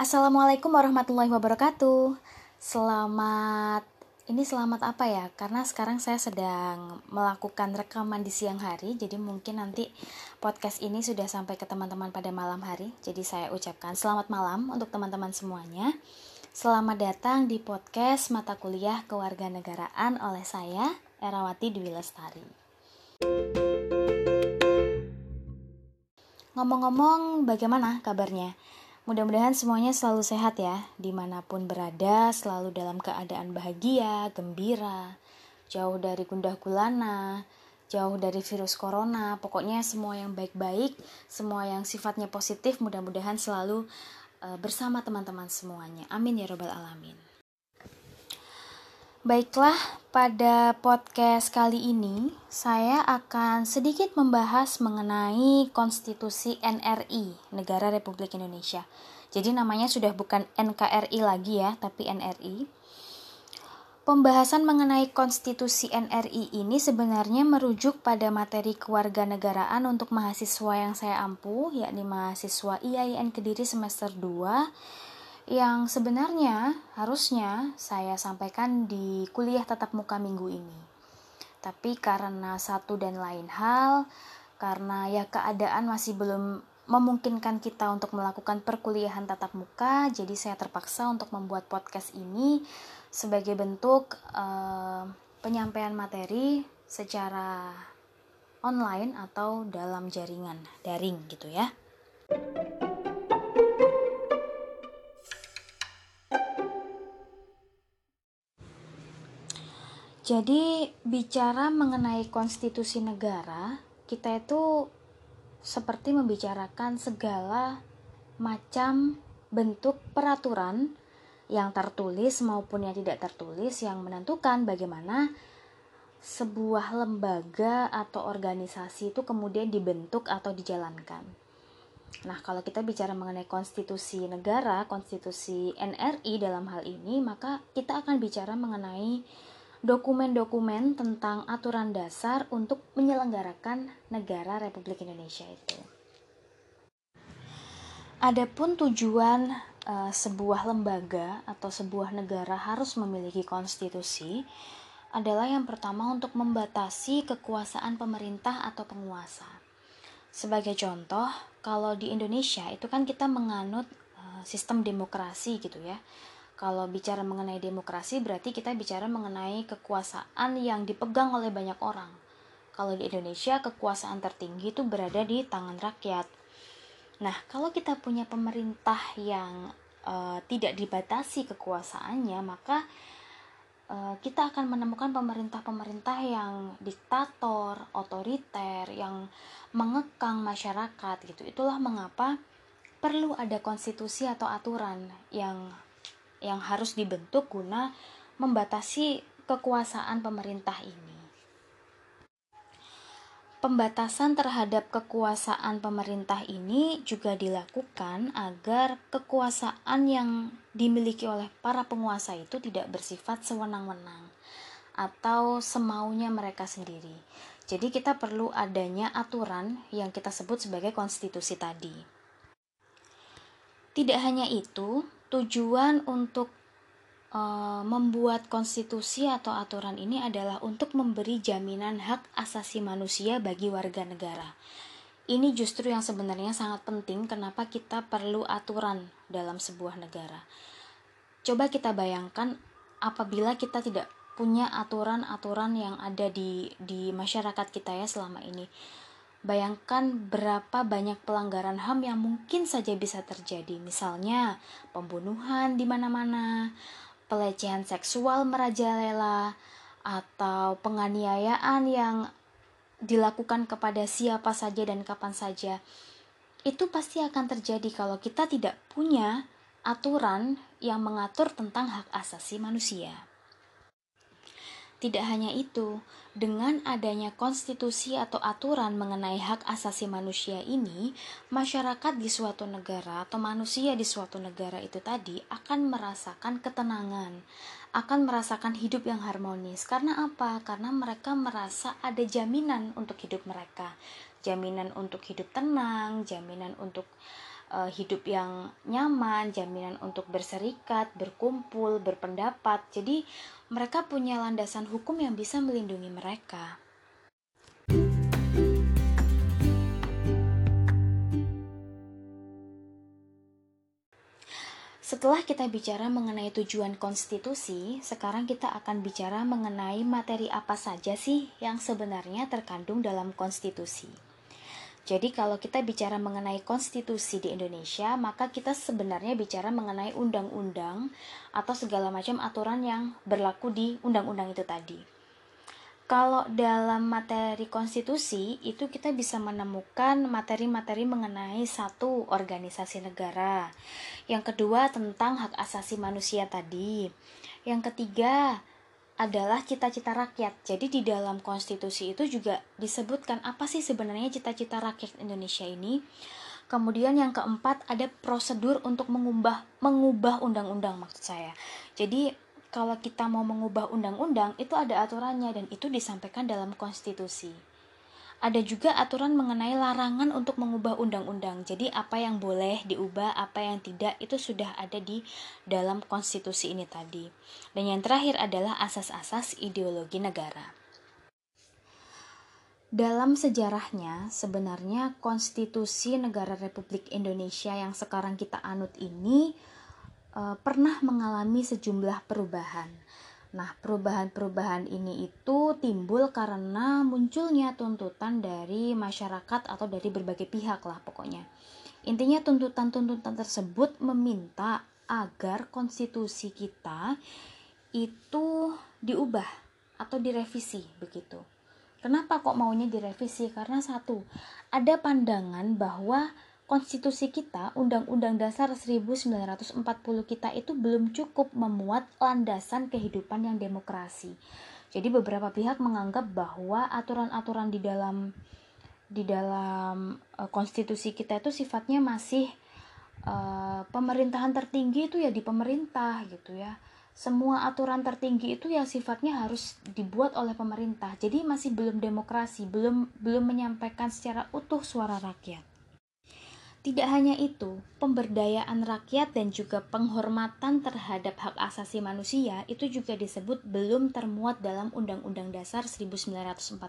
Assalamualaikum warahmatullahi wabarakatuh. Selamat ini selamat apa ya? Karena sekarang saya sedang melakukan rekaman di siang hari, jadi mungkin nanti podcast ini sudah sampai ke teman-teman pada malam hari. Jadi saya ucapkan selamat malam untuk teman-teman semuanya. Selamat datang di podcast mata kuliah kewarganegaraan oleh saya, Erawati Dwi Lestari. Ngomong-ngomong, bagaimana kabarnya? Mudah-mudahan semuanya selalu sehat ya, di mana pun berada, selalu dalam keadaan bahagia, gembira, jauh dari gundah gulana, jauh dari virus corona, pokoknya semua yang baik-baik, semua yang sifatnya positif, mudah-mudahan selalu uh, bersama teman-teman semuanya. Amin ya Robbal 'Alamin. Baiklah, pada podcast kali ini saya akan sedikit membahas mengenai konstitusi NRI, Negara Republik Indonesia. Jadi namanya sudah bukan NKRI lagi ya, tapi NRI. Pembahasan mengenai konstitusi NRI ini sebenarnya merujuk pada materi kewarganegaraan untuk mahasiswa yang saya ampuh, yakni mahasiswa IAIN Kediri semester 2 yang sebenarnya harusnya saya sampaikan di kuliah tatap muka minggu ini. Tapi karena satu dan lain hal, karena ya keadaan masih belum memungkinkan kita untuk melakukan perkuliahan tatap muka, jadi saya terpaksa untuk membuat podcast ini sebagai bentuk uh, penyampaian materi secara online atau dalam jaringan daring gitu ya. Jadi bicara mengenai konstitusi negara, kita itu seperti membicarakan segala macam bentuk peraturan yang tertulis maupun yang tidak tertulis yang menentukan bagaimana sebuah lembaga atau organisasi itu kemudian dibentuk atau dijalankan. Nah, kalau kita bicara mengenai konstitusi negara, konstitusi NRI dalam hal ini, maka kita akan bicara mengenai dokumen-dokumen tentang aturan dasar untuk menyelenggarakan negara Republik Indonesia itu. Adapun tujuan e, sebuah lembaga atau sebuah negara harus memiliki konstitusi adalah yang pertama untuk membatasi kekuasaan pemerintah atau penguasa. Sebagai contoh, kalau di Indonesia itu kan kita menganut e, sistem demokrasi gitu ya kalau bicara mengenai demokrasi berarti kita bicara mengenai kekuasaan yang dipegang oleh banyak orang. Kalau di Indonesia kekuasaan tertinggi itu berada di tangan rakyat. Nah, kalau kita punya pemerintah yang uh, tidak dibatasi kekuasaannya, maka uh, kita akan menemukan pemerintah-pemerintah yang diktator, otoriter, yang mengekang masyarakat gitu. Itulah mengapa perlu ada konstitusi atau aturan yang yang harus dibentuk guna membatasi kekuasaan pemerintah ini. Pembatasan terhadap kekuasaan pemerintah ini juga dilakukan agar kekuasaan yang dimiliki oleh para penguasa itu tidak bersifat sewenang-wenang atau semaunya mereka sendiri. Jadi kita perlu adanya aturan yang kita sebut sebagai konstitusi tadi. Tidak hanya itu, tujuan untuk uh, membuat konstitusi atau aturan ini adalah untuk memberi jaminan hak asasi manusia bagi warga negara. Ini justru yang sebenarnya sangat penting kenapa kita perlu aturan dalam sebuah negara. Coba kita bayangkan apabila kita tidak punya aturan-aturan yang ada di di masyarakat kita ya selama ini Bayangkan berapa banyak pelanggaran HAM yang mungkin saja bisa terjadi. Misalnya, pembunuhan di mana-mana, pelecehan seksual merajalela, atau penganiayaan yang dilakukan kepada siapa saja dan kapan saja. Itu pasti akan terjadi kalau kita tidak punya aturan yang mengatur tentang hak asasi manusia. Tidak hanya itu, dengan adanya konstitusi atau aturan mengenai hak asasi manusia ini, masyarakat di suatu negara atau manusia di suatu negara itu tadi akan merasakan ketenangan, akan merasakan hidup yang harmonis. Karena apa? Karena mereka merasa ada jaminan untuk hidup mereka, jaminan untuk hidup tenang, jaminan untuk uh, hidup yang nyaman, jaminan untuk berserikat, berkumpul, berpendapat. Jadi, mereka punya landasan hukum yang bisa melindungi mereka. Setelah kita bicara mengenai tujuan konstitusi, sekarang kita akan bicara mengenai materi apa saja sih yang sebenarnya terkandung dalam konstitusi. Jadi kalau kita bicara mengenai konstitusi di Indonesia, maka kita sebenarnya bicara mengenai undang-undang atau segala macam aturan yang berlaku di undang-undang itu tadi. Kalau dalam materi konstitusi itu kita bisa menemukan materi-materi mengenai satu organisasi negara. Yang kedua tentang hak asasi manusia tadi. Yang ketiga adalah cita-cita rakyat. Jadi di dalam konstitusi itu juga disebutkan apa sih sebenarnya cita-cita rakyat Indonesia ini. Kemudian yang keempat ada prosedur untuk mengubah mengubah undang-undang maksud saya. Jadi kalau kita mau mengubah undang-undang itu ada aturannya dan itu disampaikan dalam konstitusi ada juga aturan mengenai larangan untuk mengubah undang-undang. Jadi apa yang boleh diubah, apa yang tidak itu sudah ada di dalam konstitusi ini tadi. Dan yang terakhir adalah asas-asas ideologi negara. Dalam sejarahnya, sebenarnya konstitusi negara Republik Indonesia yang sekarang kita anut ini e, pernah mengalami sejumlah perubahan Nah, perubahan-perubahan ini itu timbul karena munculnya tuntutan dari masyarakat atau dari berbagai pihak lah pokoknya. Intinya tuntutan-tuntutan tersebut meminta agar konstitusi kita itu diubah atau direvisi begitu. Kenapa kok maunya direvisi? Karena satu, ada pandangan bahwa konstitusi kita, Undang-Undang Dasar 1940 kita itu belum cukup memuat landasan kehidupan yang demokrasi. Jadi beberapa pihak menganggap bahwa aturan-aturan di dalam di dalam uh, konstitusi kita itu sifatnya masih uh, pemerintahan tertinggi itu ya di pemerintah gitu ya. Semua aturan tertinggi itu ya sifatnya harus dibuat oleh pemerintah. Jadi masih belum demokrasi, belum belum menyampaikan secara utuh suara rakyat. Tidak hanya itu, pemberdayaan rakyat dan juga penghormatan terhadap hak asasi manusia itu juga disebut belum termuat dalam Undang-Undang Dasar 1945.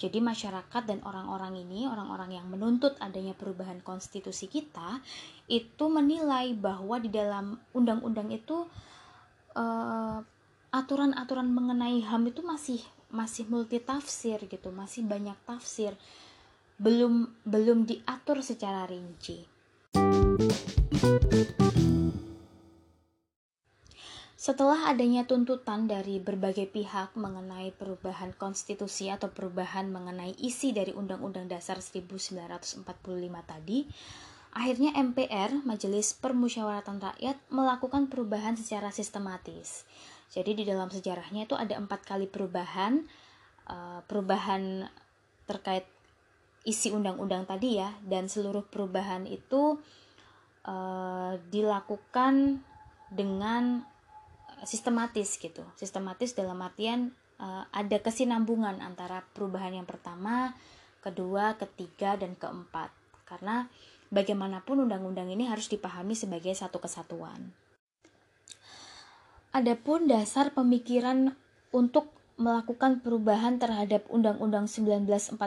Jadi masyarakat dan orang-orang ini, orang-orang yang menuntut adanya perubahan konstitusi kita, itu menilai bahwa di dalam undang-undang itu eh, aturan-aturan mengenai HAM itu masih masih multitafsir gitu, masih banyak tafsir belum belum diatur secara rinci. Setelah adanya tuntutan dari berbagai pihak mengenai perubahan konstitusi atau perubahan mengenai isi dari Undang-Undang Dasar 1945 tadi, akhirnya MPR, Majelis Permusyawaratan Rakyat, melakukan perubahan secara sistematis. Jadi di dalam sejarahnya itu ada empat kali perubahan, eh, perubahan terkait isi undang-undang tadi ya dan seluruh perubahan itu uh, dilakukan dengan sistematis gitu. Sistematis dalam artian uh, ada kesinambungan antara perubahan yang pertama kedua ketiga dan keempat. Karena bagaimanapun undang-undang ini harus dipahami sebagai satu kesatuan. Adapun dasar pemikiran untuk melakukan perubahan terhadap Undang-Undang 1945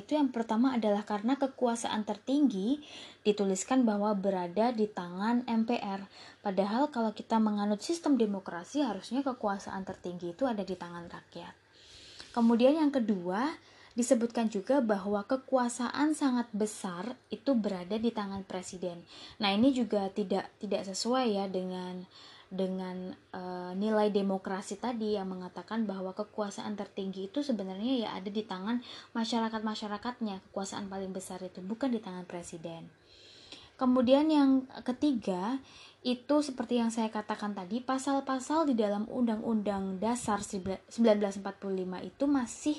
itu yang pertama adalah karena kekuasaan tertinggi dituliskan bahwa berada di tangan MPR. Padahal kalau kita menganut sistem demokrasi harusnya kekuasaan tertinggi itu ada di tangan rakyat. Kemudian yang kedua, disebutkan juga bahwa kekuasaan sangat besar itu berada di tangan presiden. Nah, ini juga tidak tidak sesuai ya dengan dengan uh, nilai demokrasi tadi yang mengatakan bahwa kekuasaan tertinggi itu sebenarnya ya ada di tangan masyarakat-masyarakatnya. Kekuasaan paling besar itu bukan di tangan presiden. Kemudian yang ketiga itu seperti yang saya katakan tadi pasal-pasal di dalam undang-undang dasar 1945 itu masih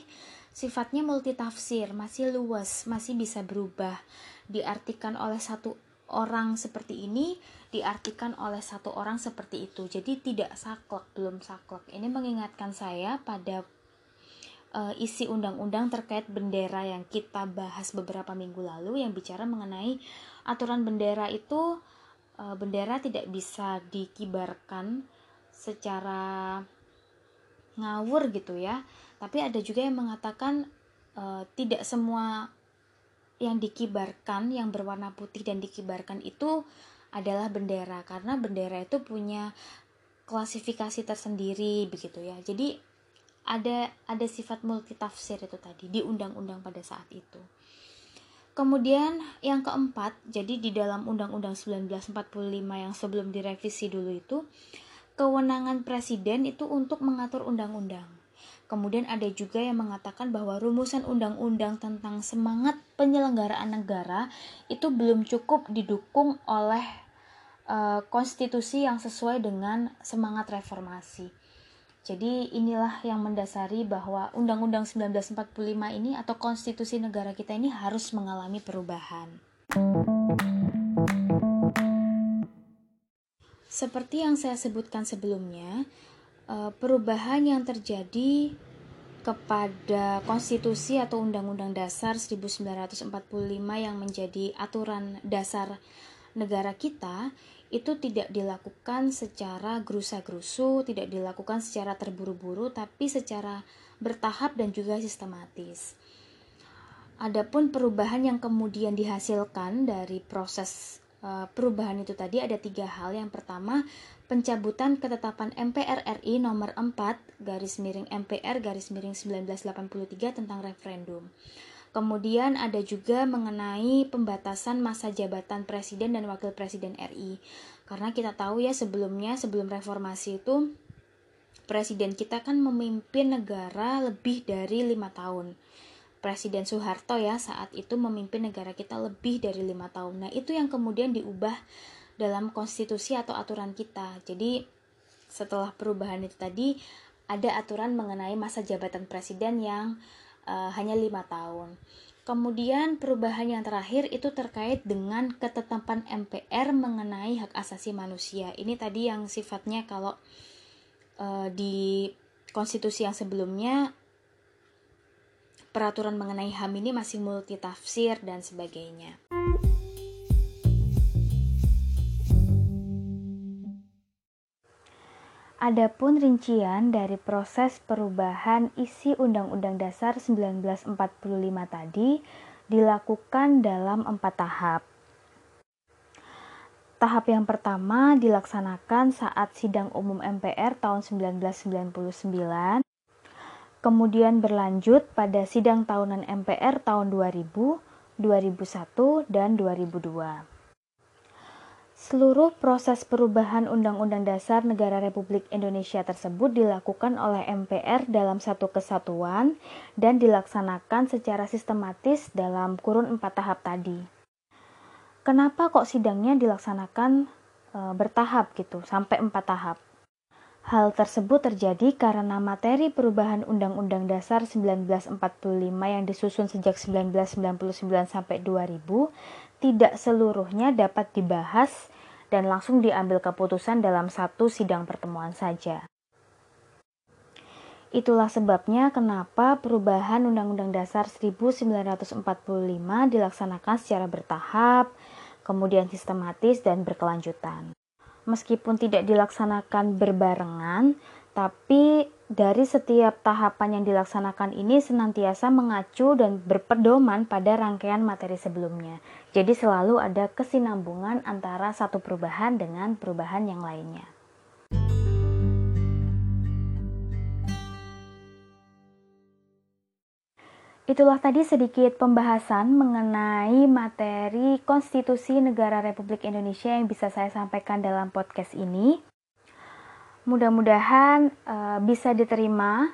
sifatnya multitafsir masih luas masih bisa berubah. Diartikan oleh satu orang seperti ini diartikan oleh satu orang seperti itu. Jadi tidak saklek, belum saklek. Ini mengingatkan saya pada uh, isi undang-undang terkait bendera yang kita bahas beberapa minggu lalu yang bicara mengenai aturan bendera itu uh, bendera tidak bisa dikibarkan secara ngawur gitu ya. Tapi ada juga yang mengatakan uh, tidak semua yang dikibarkan yang berwarna putih dan dikibarkan itu adalah bendera karena bendera itu punya klasifikasi tersendiri begitu ya. Jadi ada ada sifat multitafsir itu tadi di undang-undang pada saat itu. Kemudian yang keempat, jadi di dalam Undang-Undang 1945 yang sebelum direvisi dulu itu, kewenangan presiden itu untuk mengatur undang-undang. Kemudian ada juga yang mengatakan bahwa rumusan undang-undang tentang semangat penyelenggaraan negara itu belum cukup didukung oleh uh, konstitusi yang sesuai dengan semangat reformasi. Jadi inilah yang mendasari bahwa Undang-Undang 1945 ini atau konstitusi negara kita ini harus mengalami perubahan. Seperti yang saya sebutkan sebelumnya, perubahan yang terjadi kepada konstitusi atau undang-undang dasar 1945 yang menjadi aturan dasar negara kita itu tidak dilakukan secara gerusa-gerusu, tidak dilakukan secara terburu-buru, tapi secara bertahap dan juga sistematis. Adapun perubahan yang kemudian dihasilkan dari proses perubahan itu tadi ada tiga hal. Yang pertama, pencabutan ketetapan MPR RI nomor 4 garis miring MPR garis miring 1983 tentang referendum. Kemudian ada juga mengenai pembatasan masa jabatan presiden dan wakil presiden RI. Karena kita tahu ya sebelumnya, sebelum reformasi itu, presiden kita kan memimpin negara lebih dari lima tahun. Presiden Soeharto ya saat itu memimpin negara kita lebih dari lima tahun. Nah itu yang kemudian diubah dalam konstitusi atau aturan kita. Jadi setelah perubahan itu tadi ada aturan mengenai masa jabatan presiden yang uh, hanya lima tahun. Kemudian perubahan yang terakhir itu terkait dengan ketetapan MPR mengenai hak asasi manusia. Ini tadi yang sifatnya kalau uh, di konstitusi yang sebelumnya peraturan mengenai HAM ini masih multitafsir dan sebagainya. Adapun rincian dari proses perubahan isi Undang-Undang Dasar 1945 tadi dilakukan dalam empat tahap. Tahap yang pertama dilaksanakan saat sidang umum MPR tahun 1999, kemudian berlanjut pada sidang tahunan MPR tahun 2000, 2001, dan 2002. Seluruh proses perubahan Undang-Undang Dasar Negara Republik Indonesia tersebut dilakukan oleh MPR dalam satu kesatuan dan dilaksanakan secara sistematis dalam kurun empat tahap tadi. Kenapa kok sidangnya dilaksanakan e, bertahap gitu, sampai empat tahap? Hal tersebut terjadi karena materi perubahan Undang-Undang Dasar 1945 yang disusun sejak 1999 sampai 2000 tidak seluruhnya dapat dibahas dan langsung diambil keputusan dalam satu sidang pertemuan saja. Itulah sebabnya kenapa perubahan Undang-Undang Dasar 1945 dilaksanakan secara bertahap, kemudian sistematis dan berkelanjutan. Meskipun tidak dilaksanakan berbarengan, tapi dari setiap tahapan yang dilaksanakan ini senantiasa mengacu dan berpedoman pada rangkaian materi sebelumnya. Jadi selalu ada kesinambungan antara satu perubahan dengan perubahan yang lainnya. Itulah tadi sedikit pembahasan mengenai materi Konstitusi Negara Republik Indonesia yang bisa saya sampaikan dalam podcast ini. Mudah-mudahan uh, bisa diterima,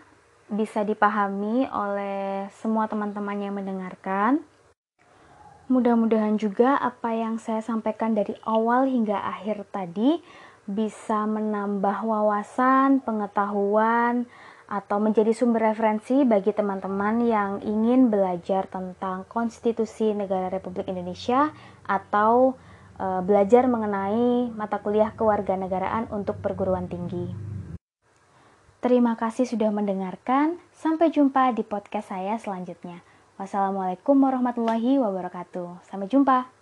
bisa dipahami oleh semua teman-teman yang mendengarkan. Mudah-mudahan juga apa yang saya sampaikan dari awal hingga akhir tadi bisa menambah wawasan, pengetahuan, atau menjadi sumber referensi bagi teman-teman yang ingin belajar tentang konstitusi negara Republik Indonesia atau uh, belajar mengenai mata kuliah kewarganegaraan untuk perguruan tinggi. Terima kasih sudah mendengarkan. Sampai jumpa di podcast saya selanjutnya. Wassalamualaikum warahmatullahi wabarakatuh. Sampai jumpa.